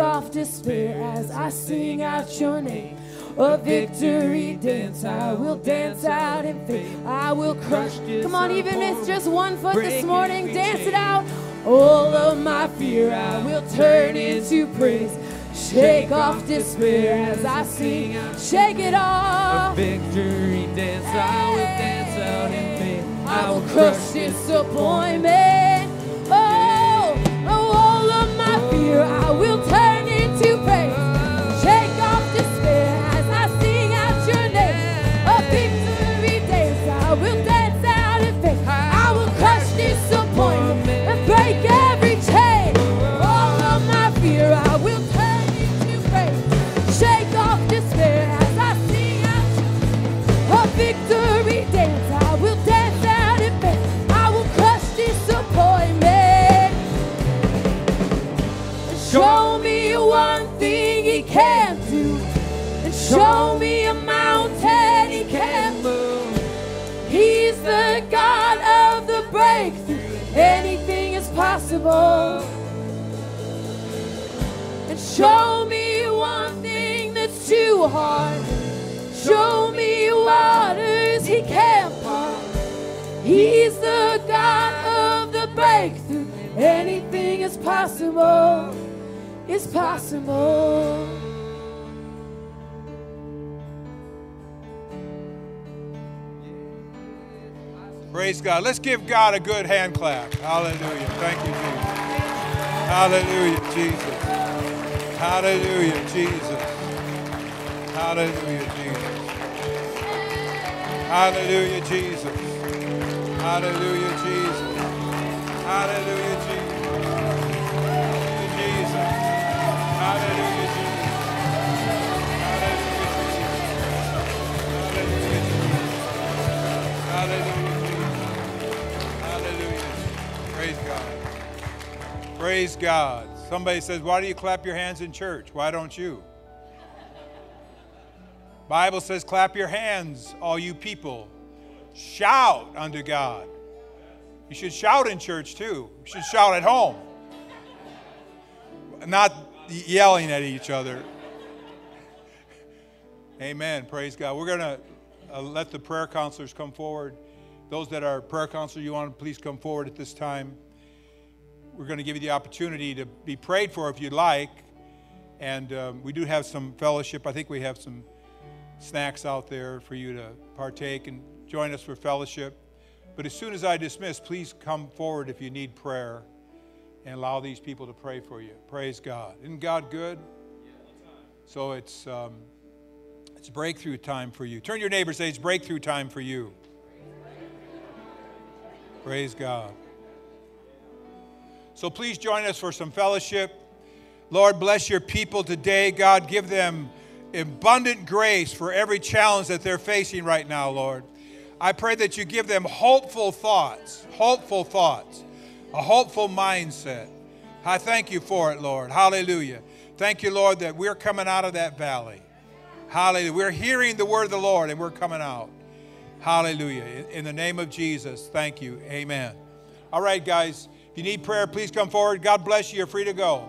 off despair as I sing out your name. A victory dance, I will dance out in faith. I will crush. Come on, even if it's just one foot this morning, dance it out. All of my fear, I will turn into praise. Shake off despair as I sing. Shake it off. A Victory dance, I will dance out in faith. I will crush disappointment. Oh, oh, all of my fear I will he can't do. And show me a mountain he can't move. He's the God of the breakthrough. Anything is possible. And show me one thing that's too hard. Show me waters he can't part. He's the God of the breakthrough. Anything is possible. It's possible. Praise God. Let's give God a good hand clap. Hallelujah. Thank you, Jesus. Hallelujah, Jesus. Hallelujah, Jesus. Hallelujah, Jesus. Hallelujah, Jesus. Hallelujah, Jesus. Hallelujah, Praise God. Somebody says, Why do you clap your hands in church? Why don't you? Bible says, Clap your hands, all you people. Shout unto God. You should shout in church too. You should shout at home. Not yelling at each other. Amen. Praise God. We're going to uh, let the prayer counselors come forward. Those that are prayer counselors, you want to please come forward at this time. We're going to give you the opportunity to be prayed for if you'd like. And um, we do have some fellowship. I think we have some snacks out there for you to partake and join us for fellowship. But as soon as I dismiss, please come forward if you need prayer and allow these people to pray for you. Praise God. Isn't God good? So it's. Um, it's breakthrough time for you. Turn your neighbor say it's breakthrough time for you. Praise God. So please join us for some fellowship. Lord, bless your people today. God, give them abundant grace for every challenge that they're facing right now, Lord. I pray that you give them hopeful thoughts, hopeful thoughts, a hopeful mindset. I thank you for it, Lord. Hallelujah. Thank you, Lord, that we're coming out of that valley. Hallelujah. We're hearing the word of the Lord and we're coming out. Hallelujah. In the name of Jesus, thank you. Amen. All right, guys. You need prayer, please come forward. God bless you. You're free to go.